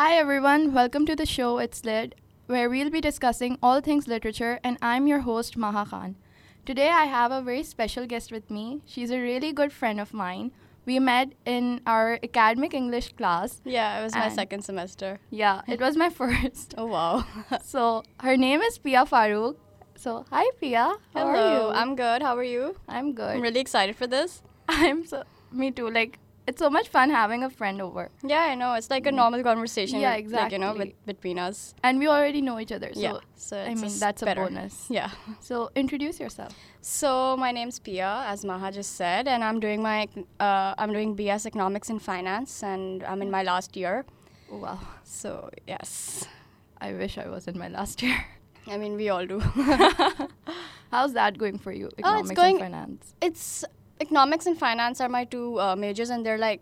Hi everyone, welcome to the show It's Lit, where we'll be discussing all things literature, and I'm your host Maha Khan. Today I have a very special guest with me. She's a really good friend of mine. We met in our academic English class. Yeah, it was my second semester. Yeah, it was my first. Oh wow. So her name is Pia Farooq. So hi Pia, how Hello. I'm good. How are you? I'm good. I'm really excited for this. I'm so me too. Like it's so much fun having a friend over, Yeah, I know. It's like a normal conversation. Yeah, exactly. Like, you know, with, between us. and we already know each other. So yeah. So I mean that's a bonus. Yeah. So introduce yourself. So my name's Pia, as Maha just said, and I'm doing my uh, I'm doing BS Economics and Finance, and I'm in my last year. Oh, wow. So yes, I wish I was in my last year. I mean we all do. How's that going for you? Oh, it's Economics going- and finance. it's economics and finance are my two uh, majors, and they're like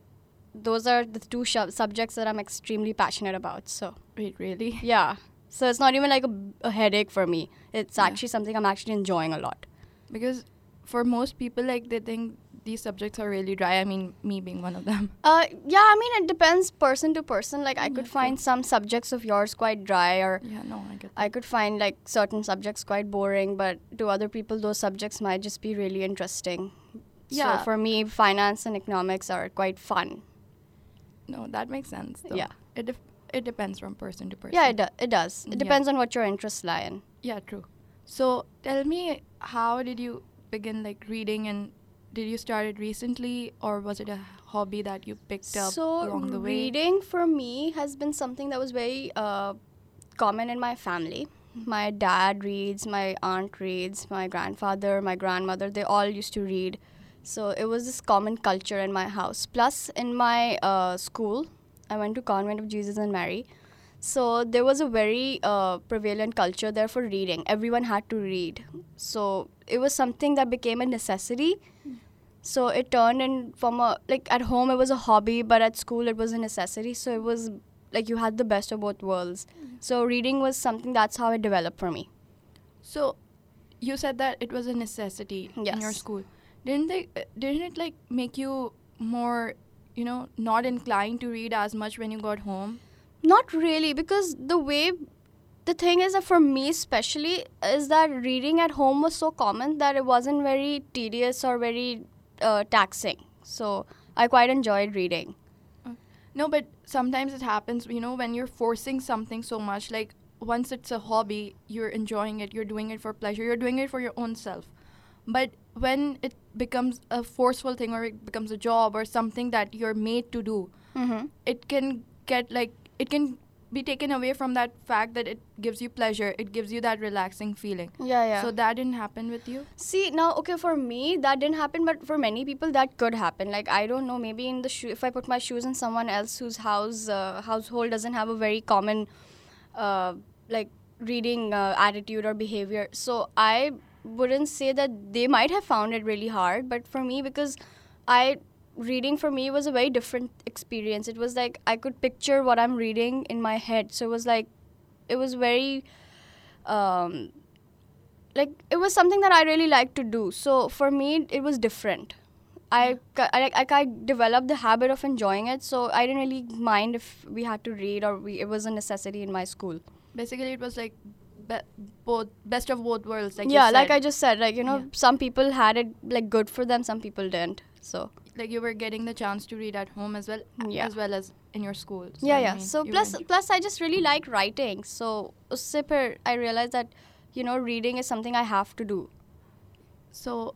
those are the two shu- subjects that I'm extremely passionate about. So. Wait, really? Yeah. So it's not even like a, a headache for me. It's Yeah. actually something I'm actually enjoying a lot. Because for most people, like they think these subjects are really dry. I mean, me being one of them. Uh, yeah, I mean, it depends person to person. Like, I could true. find some subjects of yours quite dry, or Yeah, no, I get. I could find like certain subjects quite boring, but to other people, those subjects might just be really interesting. Yeah. So for me, finance and economics are quite fun. No, that makes sense. Though. Yeah. It def- it depends from person to person. Yeah, it, do- it does. It Yeah. depends on what your interests lie in. Yeah, true. So tell me, how did you begin like reading, and did you start it recently, or was it a hobby that you picked up so along the way? reading for me has been something that was very uh, common in my family my dad reads my aunt reads my grandfather my grandmother they all used to read so it was this common culture in my house. Plus in my uh, school i went to convent of jesus and mary. So there was a very uh, prevalent culture there for reading. Everyone had to read. So it was something that became a necessity. So it turned in from a like at home it was a hobby but at school it was a necessity. So it was like you had the best of both worlds. So reading was something that's how it developed for me. So, you said that it was a necessity in your school. Didn't they? uh, Didn't it like make you more, you know, not inclined to read as much when you got home? not really because the way the thing is that for me especially is that reading at home was so common that it wasn't very tedious or very uh, taxing so i quite enjoyed reading No, but sometimes it happens, you know, when you're forcing something so much. Like once it's a hobby, you're enjoying it, you're doing it for pleasure, you're doing it for your own self. But when it becomes a forceful thing or it becomes a job or something that you're made to do, mm-hmm. it can get like it can be taken away from that fact that it gives you pleasure it gives you that relaxing feeling yeah yeah so that didn't happen with you See now, okay, for me that didn't happen, but for many people that could happen. Like I don't know, maybe in the shoe, if I put my shoes in someone else whose house uh, household doesn't have a very common, uh, like reading uh, attitude or behavior, so I wouldn't say that they might have found it really hard. But for me, because I reading for me was a very different experience. It was like I could picture what I'm reading in my head, so it was like it was very. Um, like it was something that I really liked to do. So for me, it was different. I, I, I developed the habit of enjoying it, so I didn't really mind if we had to read or we, it was a necessity in my school. basically it was like be- both best of both worlds like yeah, like. I just said, like you know, Yeah. some people had it like good for them, some people didn't. So like you were getting the chance to read at home as well Yeah. as well as in your school so yeah, I yeah. mean, So plus, plus I just really like writing. So usse I realized that you know reading is something I have to do. so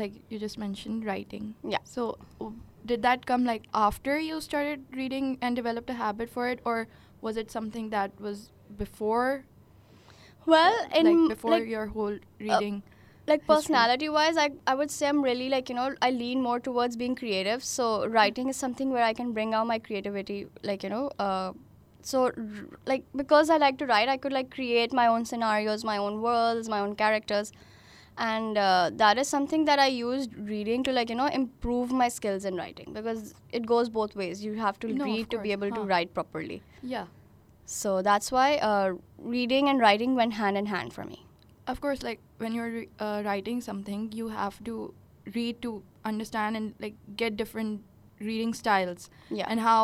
like you just mentioned writing Yeah. so did that come like after you started reading and developed a habit for it or was it something that was before Well, in like before like, your whole reading like personality wise I, I would say i'm really like you know i lean more towards being creative. So writing is something where i can bring out my creativity like you know uh, so r- like because i like to write i could like create my own scenarios my own worlds my own characters. And uh, that is something that i used reading to like you know improve my skills in writing because it goes both ways. You have to No, read to be able to write properly. Yeah so that's why uh, reading and writing went hand in hand for me of course like when you're uh, writing something you have to read to understand and like get different reading styles yeah and how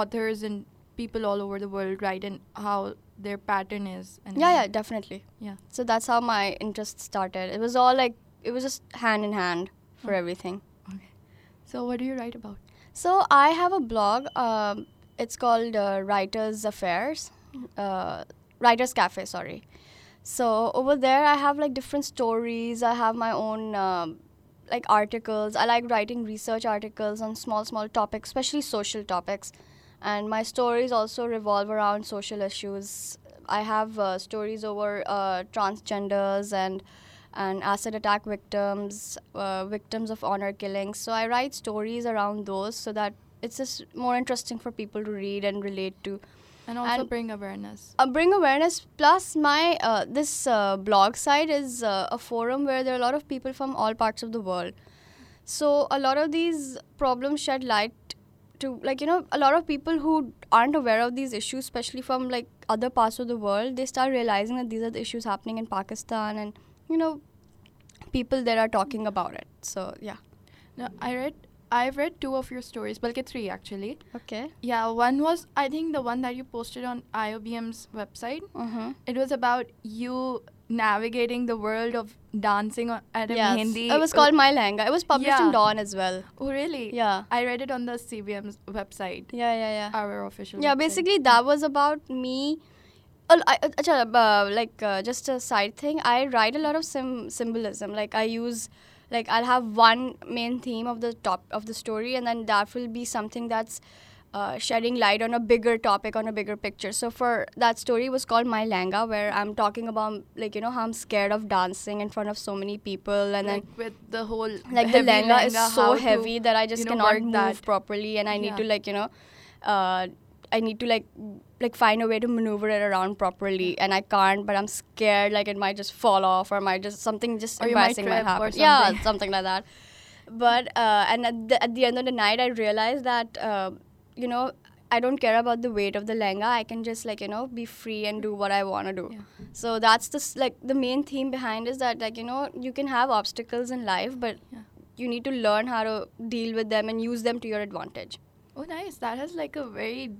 authors and people all over the world write and how their pattern is. And Yeah, yeah, definitely. yeah. So that's how my interest started. It was all like it was just hand in hand for Oh. everything. Okay. So what do you write about? So I have a blog. Um, it's called uh, Writers Affairs, uh, Writers Cafe. Sorry. So over there, I have like different stories. I have my own um, like articles. I like writing research articles on small, small topics, especially social topics. And my stories also revolve around social issues. I have uh, stories over uh, transgenders and and acid attack victims, uh, victims of honor killings. So I write stories around those so that it's just more interesting for people to read and relate to. And also And- bring awareness. Uh, bring awareness. Plus, my uh, this uh, blog site is uh, a forum where there are a lot of people from all parts of the world. So a lot of these problems shed light to like you know a lot of people who aren't aware of these issues, especially from like other parts of the world, they start realizing that these are the issues happening in Pakistan, and you know people there are talking about it. So yeah. No, I read. I've read two of your stories, but bulky three actually. Okay. Yeah, one was I think the one that you posted on IOBM's website. Mm-hmm. It was about you navigating the world of dancing at a Yes. Mehndi. It was called My Langa. It was published Yeah. in Dawn as well. Oh, really? Yeah. I read it on the CBM's website, Yeah, yeah, yeah. our official. Yeah, website. basically that was about me. Uh, uh, uh, like uh, just a side thing. I write a lot of sim- symbolism. Like I use, like I'll have one main theme of the top of the story, and then that will be something that's uh, shedding light on a bigger topic, on a bigger picture. So for that story was called My Langa, where I'm talking about like you know how I'm scared of dancing in front of so many people, and then with the whole like the langa, lenga is so to- heavy that I just you know, cannot move that. properly, and I need to like you know, uh, I need to like like find a way to maneuver it around properly, and I can't. But I'm scared like it might just fall off, or might just something just Or might embarrassing might, or happen. Yeah, something. something like that. But uh, and at the, at the end of the night, I realized that uh, you know. I don't care about the weight of the lenga. I can just like you know be free and do what I want to do. Yeah. So that's the like the main theme behind is that like you know you can have obstacles in life, but Yeah. you need to learn how to deal with them and use them to your advantage. Oh, nice. That has like a very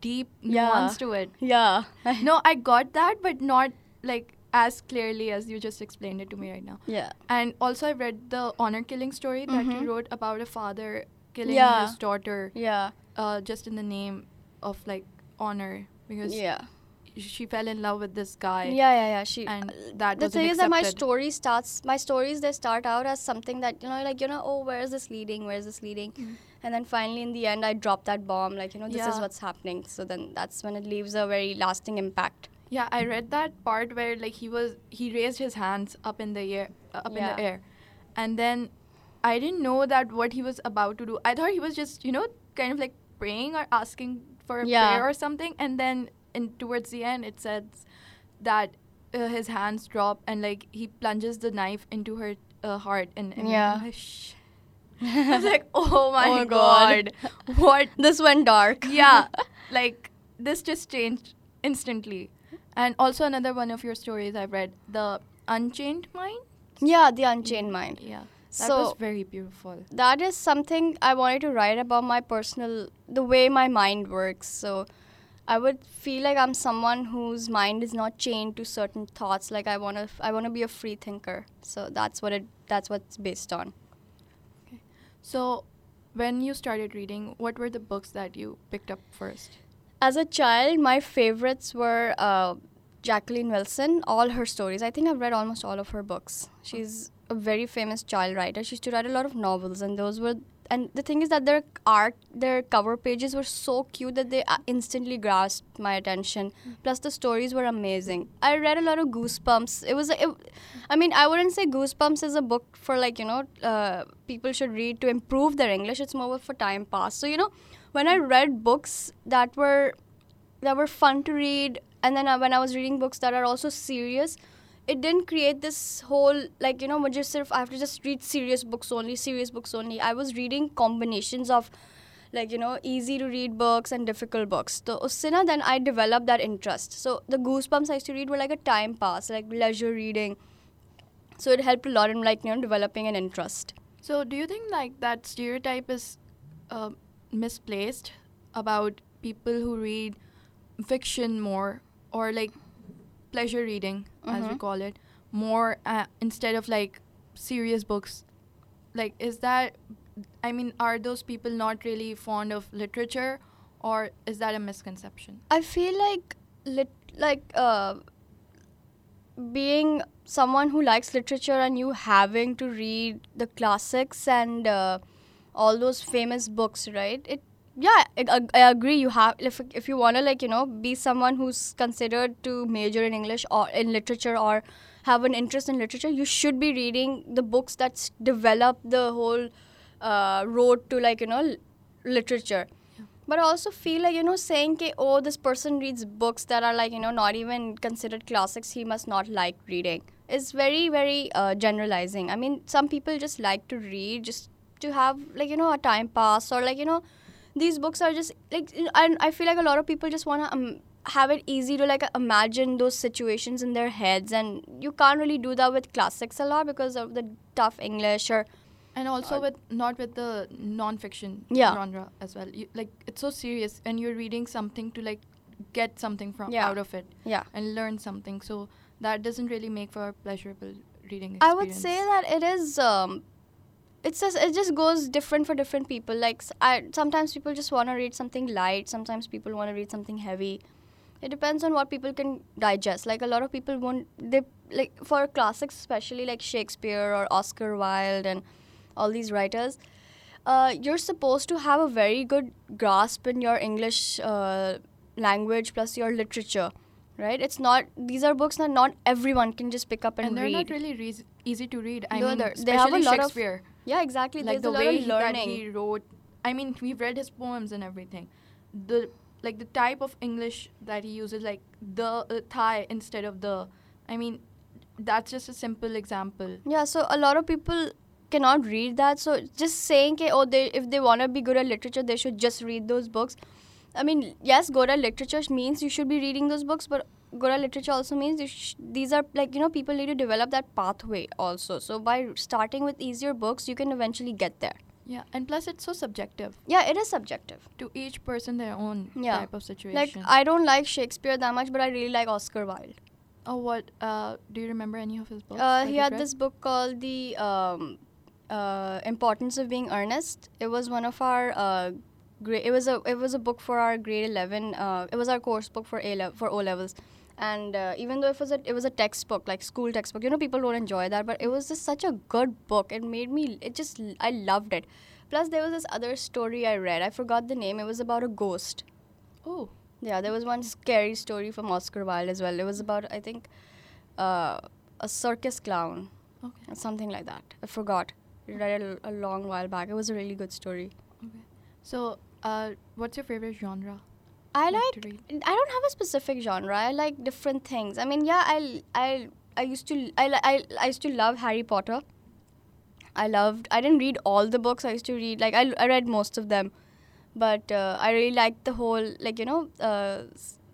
deep Yeah. to it. Yeah. No, I got that, but not like as clearly as you just explained it to me right now. yeah. And also, I read the honor killing story that Mhm. you wrote about a father killing Yeah. his daughter Yeah. uh, just in the name of like honor because Yeah. she fell in love with this guy. Yeah, yeah, yeah. She And that the thing is that my accepted. story starts my stories they start out as something that you know like you know oh where is this leading where is this leading Mm. And then finally in the end i drop that bomb like you know this is what's happening. So then that's when it leaves a very lasting impact. Yeah, I read that part where like he was he raised his hands up in the air, uh, up in the air, and then I didn't know that what he was about to do. I thought he was just you know kind of like praying or asking for a Yeah. prayer or something, and then in towards the end it says that uh, his hands drop and like he plunges the knife into her uh, heart and, and Yeah. I was like, oh my Oh God. god, what this went dark yeah like this just changed instantly and also another one of your stories i've read the unchained mind yeah the unchained mm-hmm. mind yeah that So- was very beautiful that is something I wanted to write about my personal, the way my mind works. So I would feel like I'm someone whose mind is not chained to certain thoughts. Like I wanna, I wanna be a free thinker. So that's what it, that's what's based on. So when you started reading what were the books that you picked up first As a child, my favorites were uh, Jacqueline Wilson. All her stories. I think I've read almost all of her books. She's a very famous child writer. She used to write a lot of novels, and those were. And the thing is that their art, their cover pages were so cute that they uh, instantly grasped my attention. Plus, the stories were amazing. I read a lot of Goosebumps. It was, it, I mean, I wouldn't say Goosebumps is a book for like you know uh, people should read to improve their English. It's more for time pass. So you know, when I read books that were that were fun to read and then uh, when i was reading books that are also serious it didn't create this whole like you know i have to just read serious books only serious books only. I was reading combinations of like you know easy to read books and difficult books. so usse na then i developed that interest. So the goosebumps i used to read were like a time pass like leisure reading. So it helped a lot in like you know developing an interest. So do you think like that stereotype is uh, misplaced about people who read fiction more? Or like pleasure reading as we Mhm. call it more uh, instead of like serious books like is that i mean are those people not really fond of literature or is that a misconception I feel like lit- like uh, being someone who likes literature and you having to read the classics and uh, all those famous books, right? It yeah, I, I- agree. You have if if you wanna like you know be someone who's considered to major in English or in literature or have an interest in literature, you should be reading the books that develop the whole uh, road to like you know literature. But I also feel like you know saying कि oh this person reads books that are like you know not even considered classics he must not like reading is very very uh, generalizing. I mean some people just like to read just to have like you know a time pass or like you know these books are just like and I feel like a lot of people just want to um, have it easy to like imagine those situations in their heads and you can't really do that with classics a lot because of the tough English or and also Uh, with not with the non-fiction Yeah. genre as well you, like it's so serious and you're reading something to like get something from Yeah. out of it yeah and learn something so that doesn't really make for a pleasurable reading I would say that it is. Um, it's just it just goes different for different people. Like I, sometimes people just want to read something light. Sometimes people want to read something heavy. It depends on what people can digest. Like a lot of people won't. They like for classics, especially like Shakespeare or Oscar Wilde and all these writers. Uh, you're supposed to have a very good grasp in your English uh, language plus your literature, right? It's not. These are books that not everyone can just pick up and, read. and they're read. not really re- easy to read i No, mean they have a lot of- shakespeare Yeah, exactly. like There's the way of he- that learning. he wrote i mean we've read his poems and everything the like the type of english that he uses like the uh, thigh instead of the i mean that's just a simple example yeah, so a lot of people cannot read that. So just saying, ke, oh, they if they want to be good at literature, they should just read those books. I mean, yes, good at literature means you should be reading those books, but good at literature also means you sh- these are like you know people need to develop that pathway also. So by starting with easier books, you can eventually get there. yeah and plus it's so subjective Yeah, it is subjective. to each person their own Yeah. type of situation Like I don't like Shakespeare that much, but I really like Oscar Wilde. oh what uh do you remember any of his books Uh, he had read? this book called The um, uh, Importance of Being Earnest. It was one of our uh, grade. It was a it was a book for our grade eleven. Uh, it was our course book for A level for O levels. And uh, even though it was a it was a textbook like school textbook, you know people don't enjoy that, but it was just such a good book. It made me it just I loved it. Plus there was this other story I read. I forgot the name. It was about a ghost. oh Yeah, there was one scary story from Oscar Wilde as well. It was about I think uh, a circus clown okay something like that. I forgot. I read it a, a long while back. It was a really good story. okay so uh what's your favorite genre I Like like. I don't have a specific genre. I like different things. I mean, yeah, I I I used to I I, I used to love Harry Potter. I loved. I didn't read all the books. I used to read like I, I read most of them, but uh, I really liked the whole like you know uh,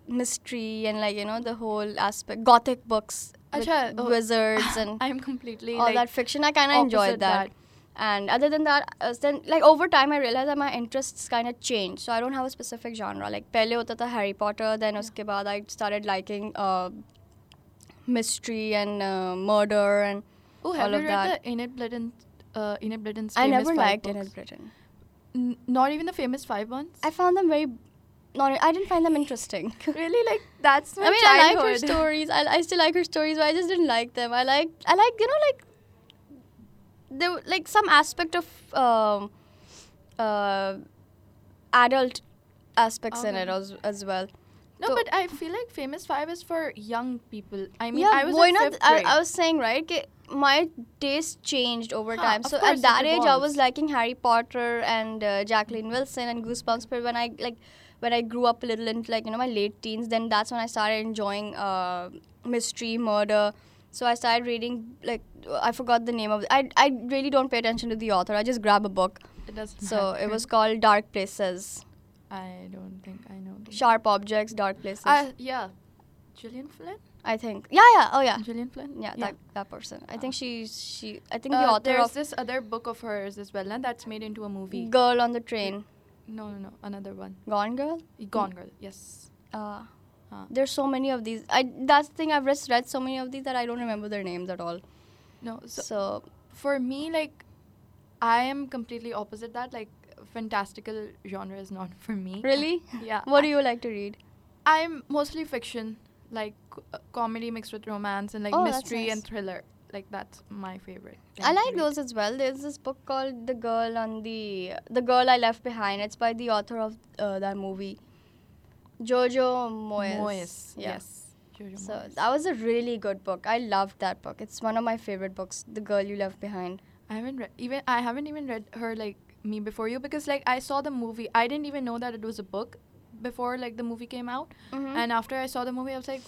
mystery and like you know the whole aspect gothic books, with oh, wizards and i'm completely all like that fiction. I kind of enjoyed opposite that and other than that uh, then like over time i realized that my interests kind of changed so i don't have a specific genre like pehle hota tha harry potter then yeah. uske baad i started liking uh, mystery and uh, murder and have all you of read that. the Enid Blyton uh, Enid Blyton's I never liked books. Enid Blyton N- not even the famous five ones I found them very not I didn't find them interesting. really, like that's. My I mean, childhood. I like her stories. I, I still like her stories, but I just didn't like them. I like I like you know like there were, like some aspect of um, uh, adult aspects in it as, as well. No, So- but I feel like famous five is for young people. I mean, yeah, I was in not? fifth I, grade. I was saying right. कि my taste changed over Huh, time. So course at that age, I was liking Harry Potter and uh, Jacqueline Wilson and Goosebumps. But when I like when I grew up a little into like you know my late teens, then that's when I started enjoying uh, mystery, murder. So I started reading like I forgot the name of it. I I really don't pay attention to the author. I just grab a book. it doesn't So it was called Dark Places, I don't think I know. the- Sharp Objects, Dark Places. Uh, yeah, Gillian Flynn. I think. Yeah, yeah. Oh yeah. Gillian Flynn. Yeah, that that person. I think she's she. I think the Uh, author there's this other book of hers as well, and that's made into a movie. Girl on the Train. No, no, no. Another one. Gone Girl. Gone Girl. Yes. Uh, There's so many of these. I that's the thing. I've just read so many of these that I don't remember their names at all. No. So, So, for me, like, I am completely opposite that. Like, fantastical genre is not for me. really, Yeah. what do you like to read? I'm mostly fiction, like uh, comedy mixed with romance and like Oh, mystery and thriller. Like that's my favorite. I like those as well. There's this book called The Girl on the The Girl I Left Behind. It's by the author of uh, that movie, Jojo Moyes. Moyes. Yeah. Yes. Jojo So Moyes. that was a really good book. I loved that book. It's one of my favorite books, The Girl You Left Behind. I haven't read even I haven't even read her like Me Before You because like I saw the movie. I didn't even know that it was a book before like the movie came out. Mhm. And after I saw the movie, I was like,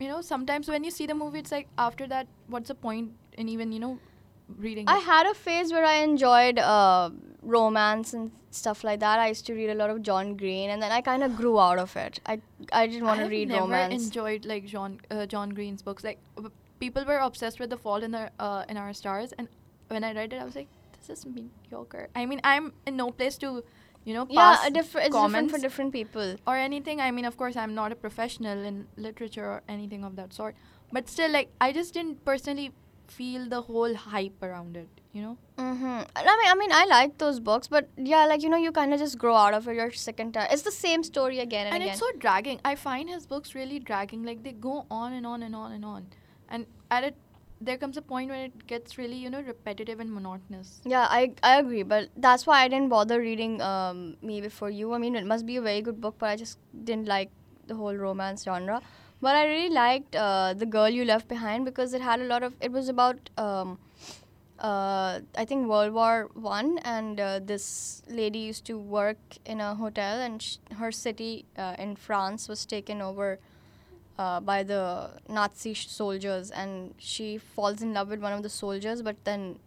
you know, sometimes when you see the movie, it's like after that, what's the point in even you know reading? I had a phase where I enjoyed uh, romance and stuff like that. I used to read a lot of John Green, and then I kind of grew out of it. I I didn't want to read never romance. enjoyed like John uh, John Green's books. Like w- people were obsessed with The Fault in the uh, in Our Stars, and when I read it, I was like, this is mediocre. I mean, I'm in no place to, you know, yeah, a different. It's different for different people. or anything. I mean, of course, I'm not a professional in literature or anything of that sort, but still, like, I just didn't personally feel the whole hype around it. You know. Mm-hmm. I mean, I mean, I like those books, but yeah, like you know, you kind of just grow out of it. You're sick and tired. It's the same story again and, and again. it's so dragging. I find his books really dragging. Like they go on and on and on and on, and at it, there comes a point when it gets really, you know, repetitive and monotonous. yeah, I I agree, but that's why I didn't bother reading um, Me Before You. I mean, it must be a very good book, but I just didn't like the whole romance genre. But I really liked uh, The Girl You Left Behind because it had a lot of. It was about. Um, uh, I think World War One, and uh, this lady used to work in a hotel, and sh- her city uh, in France was taken over uh, by the Nazi sh- soldiers, and she falls in love with one of the soldiers, but then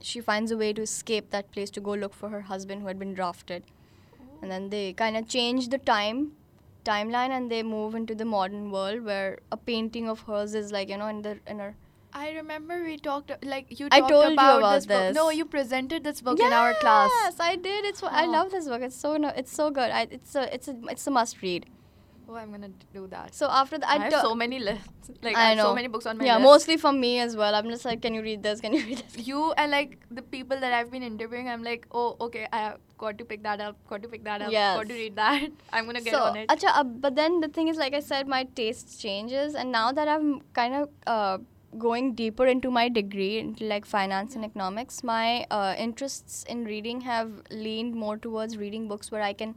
she finds a way to escape that place to go look for her husband who had been drafted, and then they kind of change the time timeline and they move into the modern world where a painting of hers is like you know in the in her I remember we talked like you I talked told you about, about this, book. No, you presented this book in our class. Yes, I did. It's I love this book. It's so no, it's so good. I, it's a it's a it's a must read. Oh, I'm gonna do that. So after that, I, I, have so many lists. Like I I, have know. so many books on my yeah, list. mostly from me as well. I'm just like, can you read this? Can you read this? you and like the people that I've been interviewing, I'm like, oh, okay, I have got to pick that up, got to pick that up, got to read that. I'm gonna get so, on it. acha, uh, but then the thing is, like I said, my taste changes, and now that I'm kind of uh, going deeper into my degree, into like finance and economics, my uh, interests in reading have leaned more towards reading books where I can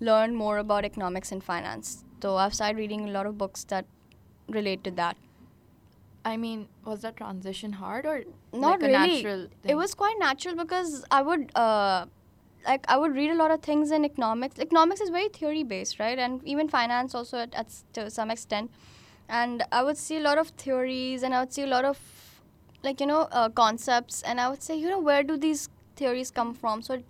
learn more about economics and finance. So I've started reading a lot of books that relate to that. I mean, was that transition hard or Not like a really. It was quite natural because I would uh, like I would read a lot of things in economics. Economics is very theory based, right? And even finance also at, at to some extent. And I would see a lot of theories, and I would see a lot of like you know uh, concepts, and I would say you know where do these theories come from? So it,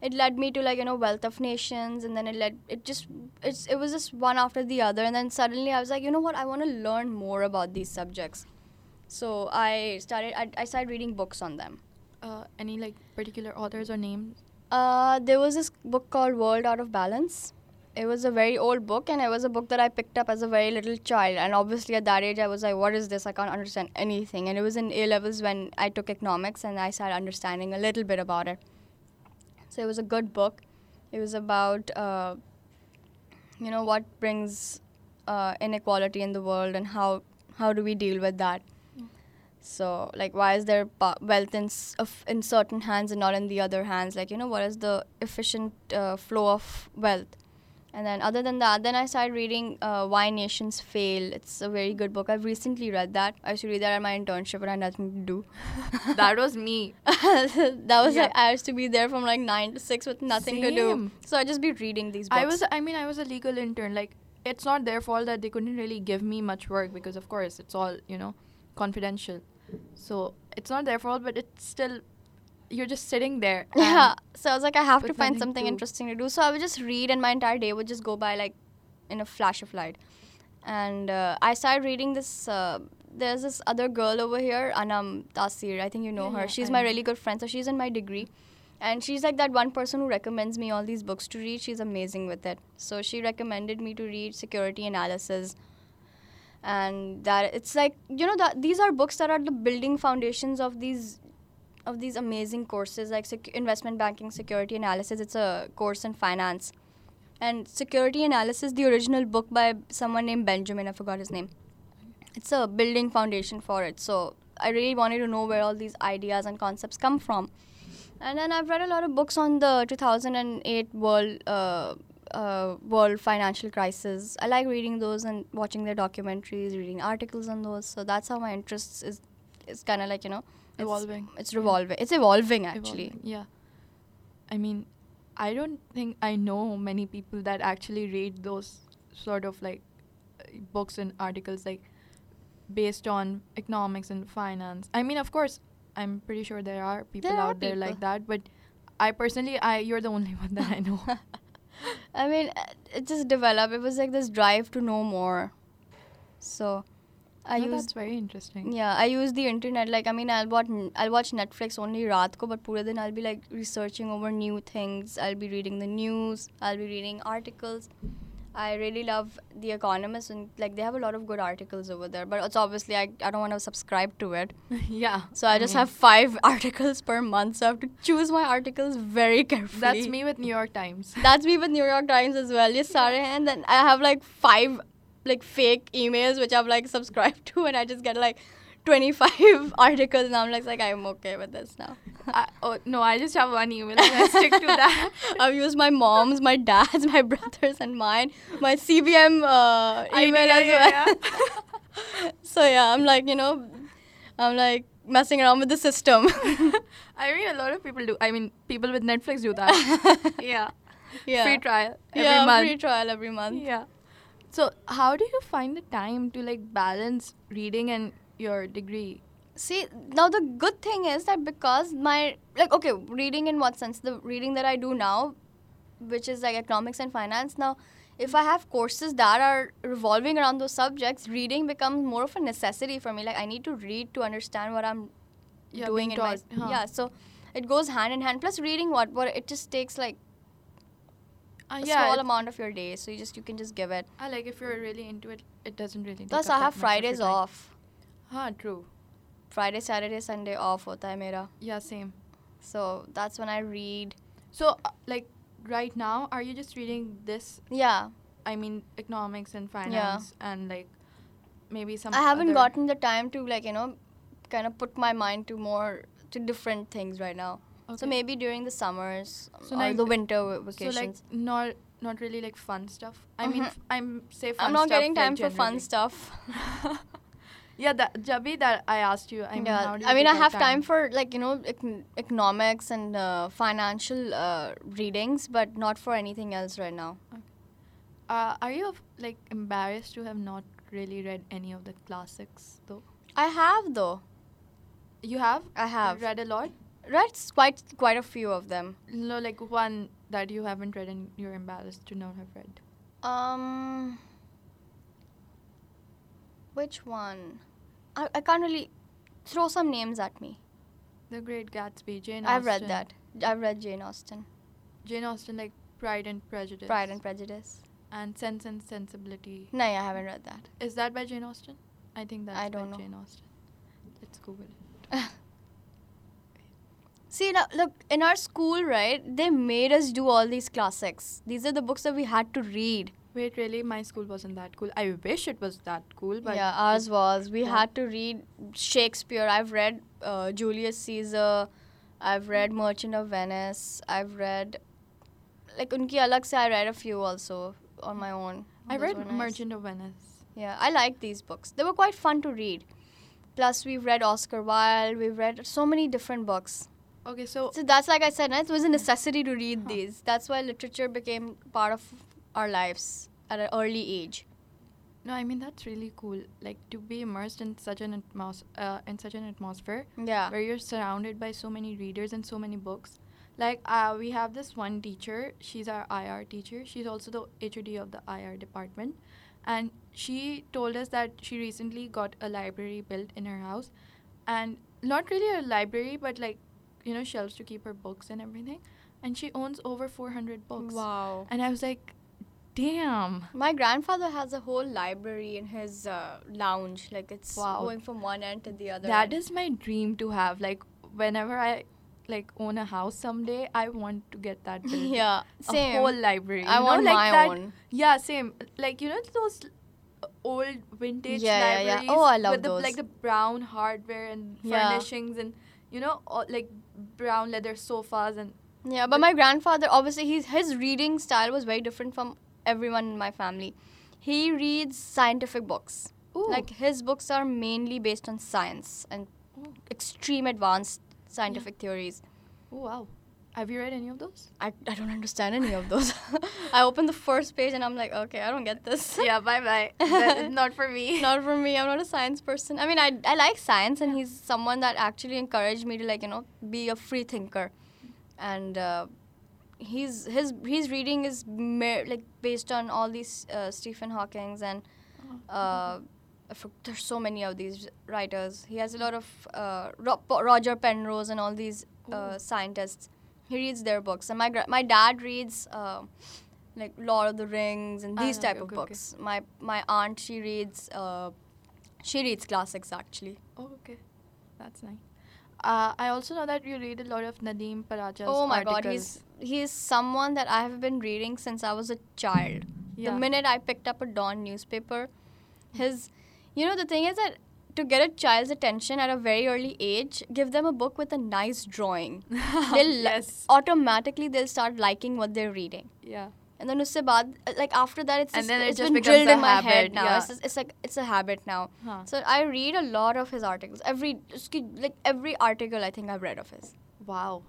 it led me to like you know wealth of nations, and then it led it just it's it was just one after the other, and then suddenly I was like you know what I want to learn more about these subjects. So I started. I, I started reading books on them. uh, any like particular authors or names? Uh, there was this book called World Out of Balance. It was a very old book, and it was a book that I picked up as a very little child. And obviously, at that age, I was like, "What is this? I can't understand anything." And it was in A levels when I took economics, and I started understanding a little bit about it. So it was a good book. It was about, uh, you know, what brings uh, inequality in the world, and how how do we deal with that. So, like, why is there wealth in, in certain hands and not in the other hands? Like, you know, what is the efficient uh, flow of wealth? And then, other than that, then I started reading uh, Why Nations Fail. It's a very good book. I've recently read that. I used to read that at my internship when I had nothing to do. that was me. that was Yeah. like, I used to be there from like 9 to 6 with nothing to do. So, I just be reading these books. I was. I mean, I was a legal intern. Like, it's not their fault that they couldn't really give me much work because, of course, it's all you know, confidential. So it's not their fault, but it's still. You're just sitting there. Yeah. So I was like, I have to find something to- interesting to do. So I would just read, and my entire day would just go by like in a flash of light. And uh, I started reading this. Uh, there's this other girl over here, Anam Tasir. I think you know Yeah, her. she's I my know. really good friend. So she's in my degree. And she's like that one person who recommends me all these books to read. She's amazing with it. So she recommended me to read Security Analysis. And that it's like you know that these are books that are the building foundations of these of these amazing courses like sec- investment banking, security analysis. It's a course in finance. And security analysis, the original book by someone named Benjamin, I forgot his name. It's a building foundation for it. So I really wanted to know where all these ideas and concepts come from. And then I've read a lot of books on the 2008 world uh, uh, world financial crisis. I like reading those and watching their documentaries, reading articles on those. So that's how my interests is is kind of like you know it's- Evolving. It's revolving. It's evolving actually. Evolving, Yeah. I mean, I don't think I know many people that actually read those sort of like books and articles like based on economics and finance. I mean, of course, I'm pretty sure there are people There are out there like people. that, but I personally, I you're the only one that I know. I mean, it just developed. It was like this drive to know more. So, I No, used that's very interesting. yeah, I use the internet. Like, I mean, I'll watch I'll watch Netflix only raat ko, but pura din I'll be like researching over new things. I'll be reading the news. I'll be reading articles. I really love The Economist, and like they have a lot of good articles over there. But it's obviously I, I don't want to subscribe to it, yeah. so I, just mean, have five articles per month. So I have to choose my articles very carefully. That's me with New York Times. That's me with New York Times as well. Yes, sorry. And then I have like five like fake emails which I've like subscribed to, and I just get like 25 articles, and I'm like, like I'm okay with this now. I, oh no, I just have one email and I stick to that. I've used my mom's, my dad's, my brother's, and mine, my CBM uh, email as yeah, well. so yeah, I'm like, you know, I'm like messing around with the system. I mean, a lot of people do. I mean, people with Netflix do that. yeah. yeah. Free trial every yeah, month. free trial every month. Yeah. So, how do you find the time to like balance reading and your degree? See, now the good thing is that because my like okay, reading in what sense? The reading that I do now, which is like economics and finance. Now, if I have courses that are revolving around those subjects, reading becomes more of a necessity for me. Like I need to read to understand what I'm Yeah, doing in my huh. yeah. So it goes hand in hand. Plus, reading what what it just takes like Uh, a yeah. small amount of your day. So you just you can just give it. I like if you're really into it, it doesn't really. Plus, I have Fridays off. Huh, true. Friday, Saturday, Sunday off hota hai mera. Yeah, same. So that's when I read. So, uh, like, right now, are you just reading this? Yeah. I mean, economics and finance, and like maybe some. I haven't gotten the time to like you know, kind of put my mind to more to different things right now. So maybe during the summers So or like- the winter So like vacations. not not really like fun stuff. I mean, Mhm. f- I'm say fun I'm not getting like, time for fun stuff. yeah, that Jabi that I asked you. I mean, yeah, you I mean, I have out time for like you know econ- economics and uh, financial uh, readings, but not for anything else right now. Uh, are you like embarrassed to have not really read any of the classics though? I have though. You have? I have read a lot. Read quite quite a few of them. No, like one that you haven't read and you're embarrassed to not have read. Um, which one? I, I can't really throw some names at me. The Great Gatsby, Jane Austen. I've read that. I've read Jane Austen, Jane Austen, like Pride and Prejudice. Pride and Prejudice. and Sense and Sensibility. No, I haven't read that. Is that by Jane Austen? I think that's I don't by know. Jane Austen. Let's Google it. See, now, look, in our school, right, they made us do all these classics. These are the books that we had to read. Wait, really? My school wasn't that cool. I wish it was that cool, but yeah, ours was. We yeah. had to read Shakespeare. I've read uh, Julius Caesar. I've read Merchant of Venice. I've read, like, unki alag se I read a few also on my own. I Those read nice. Merchant of Venice. Yeah, I like these books. They were quite fun to read. Plus, we've read Oscar Wilde. We've read so many different books. Okay, so So that's like I said, it was a necessity to read Huh. these. That's why literature became part of our lives at an early age. no, I mean that's really cool. Like to be immersed in such an atmos- uh, in such an atmosphere Yeah. where you're surrounded by so many readers and so many books. Like uh, we have this one teacher. She's our IR teacher. She's also the HOD of the IR department, and she told us that she recently got a library built in her house, and not really a library, but like you know shelves to keep her books and everything, and she owns over 400 books. Wow. And I was like, damn. My grandfather has a whole library in his uh, lounge. Like it's Wow. going from one end to the other. That end. is my dream to have. Like whenever I like own a house someday, I want to get that built. yeah, same. A whole library. I want like my that, own. Yeah, same. Like you know those old vintage Yeah, yeah, yeah. Oh, I love with the, like the brown hardware and Yeah. furnishings and you know all, like brown leather sofas and Yeah, but my grandfather obviously he's, his reading style was very different from everyone in my family. He reads scientific books. Ooh. Like his books are mainly based on science and Ooh. extreme advanced scientific theories. oh wow. Have you read any of those? I, I don't understand any of those. I open the first page and I'm like, okay, I don't get this. yeah, bye bye. Not for me. not for me. I'm not a science person. I mean, I, I like science, and he's someone that actually encouraged me to like you know be a free thinker, and uh, he's his his reading is mer- like based on all these uh, Stephen Hawking's and uh, for- there's so many of these writers. He has a lot of uh, Ro- Roger Penrose and all these uh, scientists. He reads their books, and my gra- my dad reads. Uh, like Lord of the Rings and Ah, these type okay, of okay, okay. books. My my aunt she reads uh, she reads classics actually. Oh, okay. That's nice. Uh, I also know that you read a lot of Nadeem Paracha's oh my god, he's he's someone that I have been reading since I was a child. Yeah. The minute I picked up a Dawn newspaper, his you know the thing is that to get a child's attention at a very early age, give them a book with a nice drawing. they'll yes. automatically they'll start liking what they're reading. Yeah. And then usse baad, uh, like after that, it's And just, then it it's just been drilled a in my head habit, now. yeah. It's, just, it's like it's a habit now. Huh. So I read a lot of his articles. Every like every article I think I've read of his. Wow.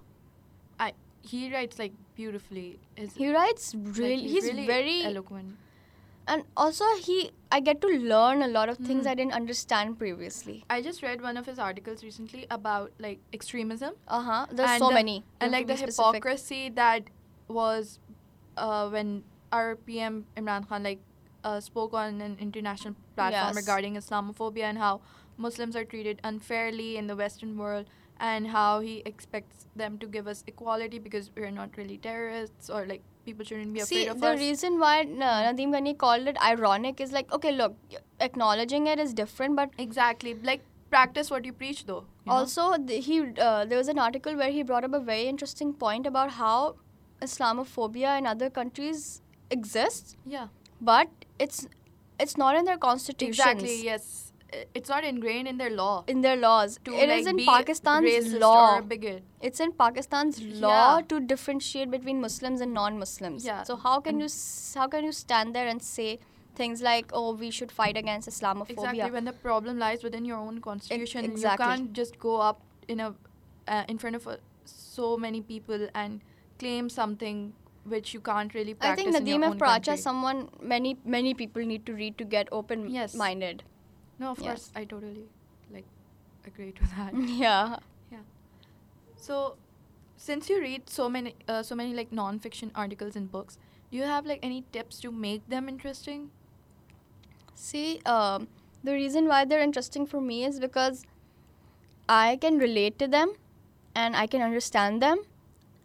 I he writes like beautifully. His, He writes like, really. he's really very eloquent. And also he. I get to learn a lot of things Mhm. I didn't understand previously. I just read one of his articles recently about like extremism Uh huh. There's And so the- many. And like the specific. hypocrisy that was uh, when our PM Imran Khan like uh, spoke on an international platform Yes. regarding Islamophobia and how Muslims are treated unfairly in the Western world and how he expects them to give us equality because we're not really terrorists or like people shouldn't be afraid See, of the us. reason why uh, Nadeem Ghani called it ironic is like, okay, look, acknowledging it is different, but exactly like practice what you preach though. you also th- he uh, there was an article where he brought up a very interesting point about how Islamophobia in other countries exists, yeah. but it's it's not in their constitutions. Exactly. Yes. It's not ingrained in their law. In their laws, to it is like, in be Pakistan's law. It's in Pakistan's law Yeah. to differentiate between Muslims and non-Muslims. Yeah. So how can And- you how can you stand there and say things like, "Oh, we should fight against Islamophobia"? Exactly. When the problem lies within your own constitution, exactly. you can't just go up in a uh, in front of uh so many people and claim something which you can't really I think in Nadeem F. Paracha is someone many many people need to read to get Yes. open-minded. No, of yes. course, I totally like agree to that. yeah. Yeah. So, since you read so many uh, so many like non-fiction articles and books, do you have like any tips to make them interesting? See, um, the reason why they're interesting for me is because I can relate to them and I can understand them.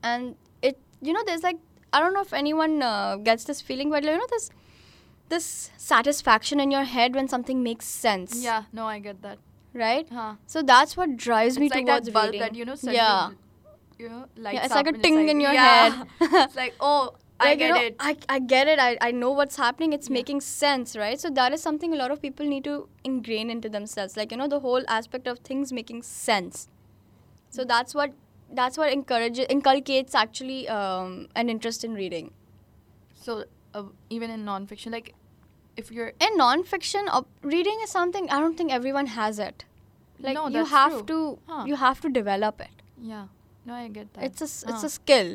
And it, you know, there's like, I don't know if anyone uh, gets this feeling, but you know, this this satisfaction in your head when something makes sense. Yeah, no, I get that. Right? Huh. So that's what drives me it's like towards that bulb reading. that you know yeah. you know lights Yeah, it's like a ting like, in your yeah. head. it's like oh, I get you know, it. I, I get it. I, I know what's happening. It's Yeah. making sense, right? So that is something a lot of people need to ingrain into themselves. Like, you know, the whole aspect of things making sense. So Mm. that's what that's what encourages inculcates actually um, an interest in reading. So uh, even in non-fiction, like if you're In non-fiction, uh, reading is something I don't think everyone has it. Like No, you have true. to Huh. you have to develop it. yeah, no, I get that. It's a s- it's a skill.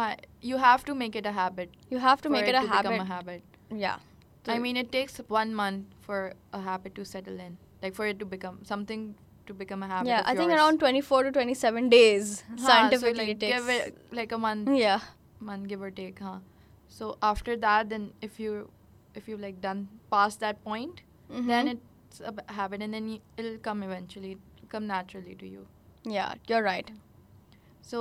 Uh, you have to make it a habit. You have to make it, a to habit. Become a habit. Yeah. I mean, it takes one month for a habit to settle in, like for it to become something to become a habit. yeah, I think around 24 to 27 days Huh, scientifically so like it takes. give it like a month, yeah. month give or take, huh? So after that, then if you if you like done past that point, then Mhm. it's a habit, and then it'll come eventually, it'll come naturally to you. Yeah, you're right. So,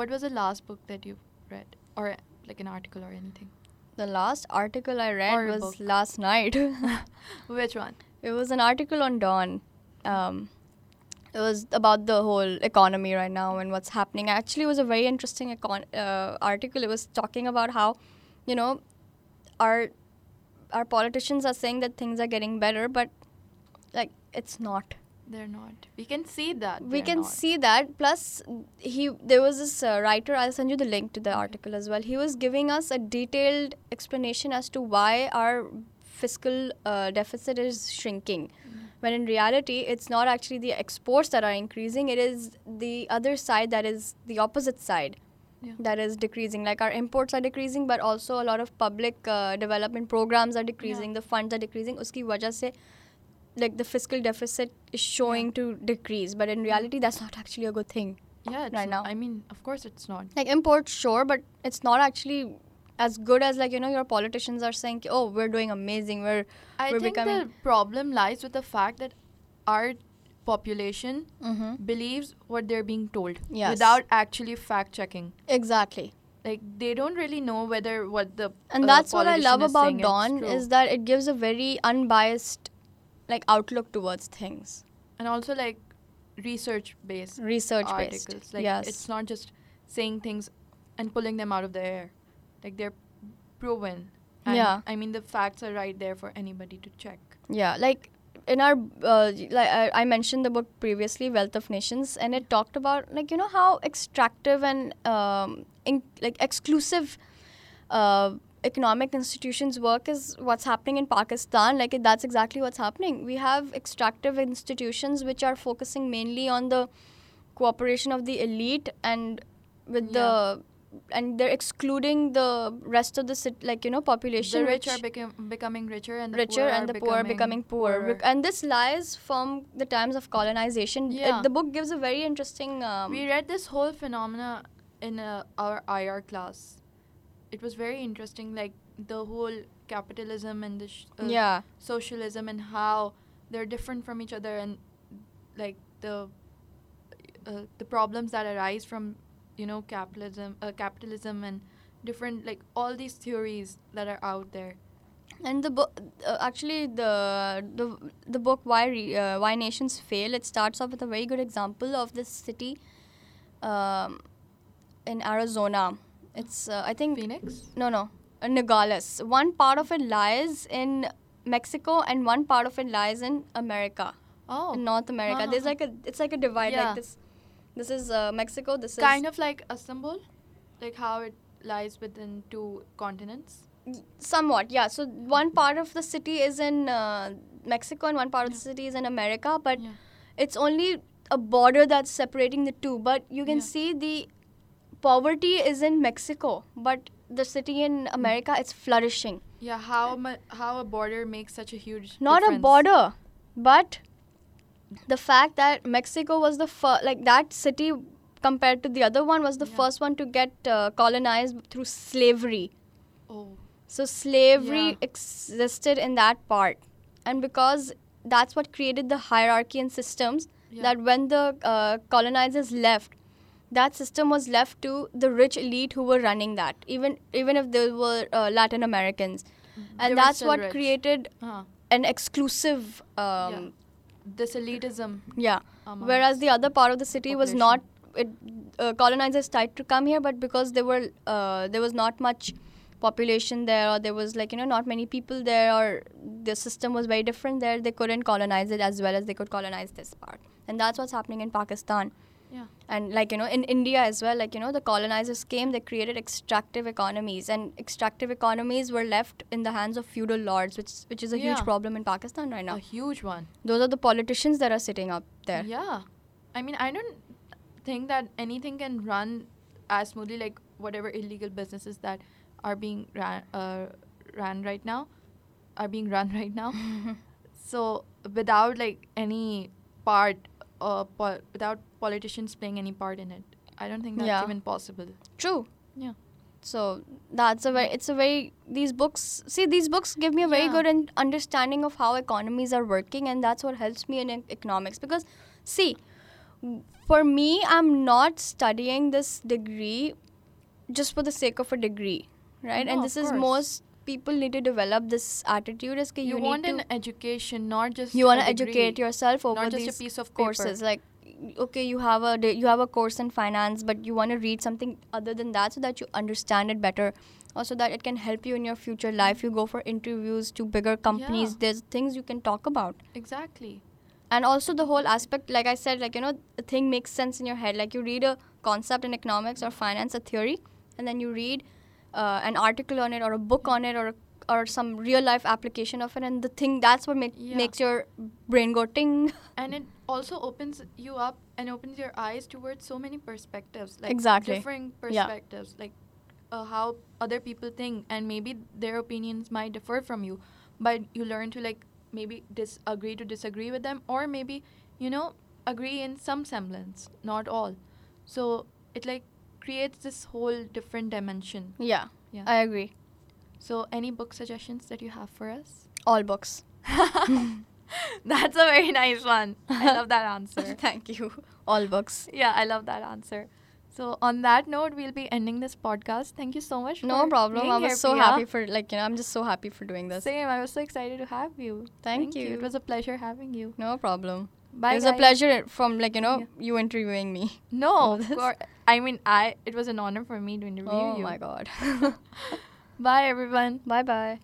what was the last book that you read, or like an article or anything? The last article I read Or was book. last night. Which one? it was an article on Dawn. Um, it was about the whole economy right now and what's happening. Actually, it was a very interesting econ- uh, article. It was talking about how, you know, our our politicians are saying that things are getting better, but like it's not. They're not. We can see that. we can not. see that plus he there was this uh, writer i'll send you the link to the article as well he was giving us a detailed explanation as to why our fiscal uh, deficit is shrinking Mm. when in reality it's not actually the exports that are increasing it is the other side that is the opposite side Yeah. that is decreasing like our imports are decreasing but also a lot of public uh, development programs are decreasing the funds are decreasing uski wajah se like the fiscal deficit is showing Yeah. to decrease but in reality that's not actually a good thing Yeah, it's right now. I mean, of course, it's not. like imports sure but it's not actually as good as like you know your politicians are saying oh we're doing amazing we're I we're think becoming the problem lies with the fact that our population mm-hmm. believes what they're being told Yes. without actually fact checking. exactly Like they don't really know whether what the and uh, that's what i love about dawn is that it gives a very unbiased like outlook towards things and also like research based research articles. based Like yes it's not just saying things and pulling them out of the air. Like they're proven. And Yeah. I mean the facts are right there for anybody to check. Yeah, like in our uh, like I, mentioned the book previously, Wealth of Nations, and it talked about like you know how extractive and um, in, like exclusive uh, economic institutions work is what's happening in Pakistan. Like that's exactly what's happening. We have extractive institutions which are focusing mainly on the cooperation of the elite and with the and they're excluding the rest of the cit- like you know population the rich which are becom- becoming richer and the richer poor and the poor are becoming poorer. Bec- And this lies from the times of colonization. Yeah. the book gives a very interesting. Um, we read this whole phenomena in uh, our IR class. It was very interesting, like the whole capitalism and the sh- uh, yeah, socialism and how they're different from each other and like the uh, the problems that arise from you know capitalism uh, capitalism and different like all these theories that are out there and the book uh, actually the the the book why Re- uh, why nations fail. It starts off with a very good example of this city, um, in Arizona. It's uh, I think phoenix no no uh, Nogales. One part of it lies in Mexico and one part of it lies in America. oh in North America. Uh-huh. There's like a it's like a divide Yeah. like this. This is uh, Mexico. This is kind of like Istanbul like how it lies within two continents somewhat yeah. So one part of the city is in uh, Mexico and one part of the city is in America, but yeah it's only a border that's separating the two. But you can Yeah. see the poverty is in Mexico, but the city in America it's flourishing. yeah how mu- how a border makes such a huge Not a border, but the fact that Mexico was the first, like that city compared to the other one was the Yeah. first one to get uh, colonized through slavery. oh So slavery Yeah. existed in that part, and because that's what created the hierarchy and systems. yeah. That when the uh, colonizers left, that system was left to the rich elite who were running that. Even even if they were uh, Latin Americans, Mhm. And were that's what rich. created uh an exclusive. Um, yeah. This elitism yeah. Whereas the other part of the city was not. It, uh, colonizers tried to come here, but because there were uh, there was not much population there, or there was like you know not many people there, or the system was very different there, they couldn't colonize it as well as they could colonize this part. And that's what's happening in Pakistan. Yeah And like you know, in India as well, like you know, the colonizers came, they created extractive economies, and extractive economies were left in the hands of feudal lords, which which is a huge problem in Pakistan right now. a huge one Those are the politicians that are sitting up there. Yeah. I mean, I don't think that anything can run as smoothly like whatever illegal businesses that are being ran, uh, ran right now are being run right now. so without like any part uh, po- without politicians playing any part in it, I don't think that's Yeah. even possible. True. Yeah. So that's a very it's a very these books see these books give me a very Yeah. good un- understanding of how economies are working and that's what helps me in e- economics because see for me, I'm not studying this degree just for the sake of a degree, right? No, and this is most people need to develop this attitude is that You, you, want need an education, not just you want a to educate yourself over not just these a piece of paper. courses like okay you have a you have a course in finance but you want to read something other than that so that you understand it better also that it can help you in your future life you go for interviews to bigger companies Yeah. there's things you can talk about Exactly. and also the whole aspect like i said like you know the thing makes sense in your head like you read a concept in economics or finance a theory and then you read uh, an article on it or a book on it or or some real life application of it and the thing that's what make, Yeah. makes your brain go ting and it also opens you up and opens your eyes towards so many perspectives like Exactly. different Yeah. perspectives like uh, how other people think and maybe their opinions might differ from you but you learn to like maybe disagree to disagree with them or maybe you know agree in some semblance not all so it like creates this whole different dimension yeah yeah i agree so any book suggestions that you have for us all books that's a very nice one i love that answer thank you all books Yeah, I love that answer. So on that note, we'll be ending this podcast. Thank you so much. no for problem i was so Pia. happy for like you know i'm just so happy for doing this Same. I was so excited to have you. Thank you. It was a pleasure having you. no problem Bye. it was a pleasure from like you know Yeah. you interviewing me No, of course. I mean, I. It was an honor for me to interview oh you. Oh my god Bye, everyone. bye bye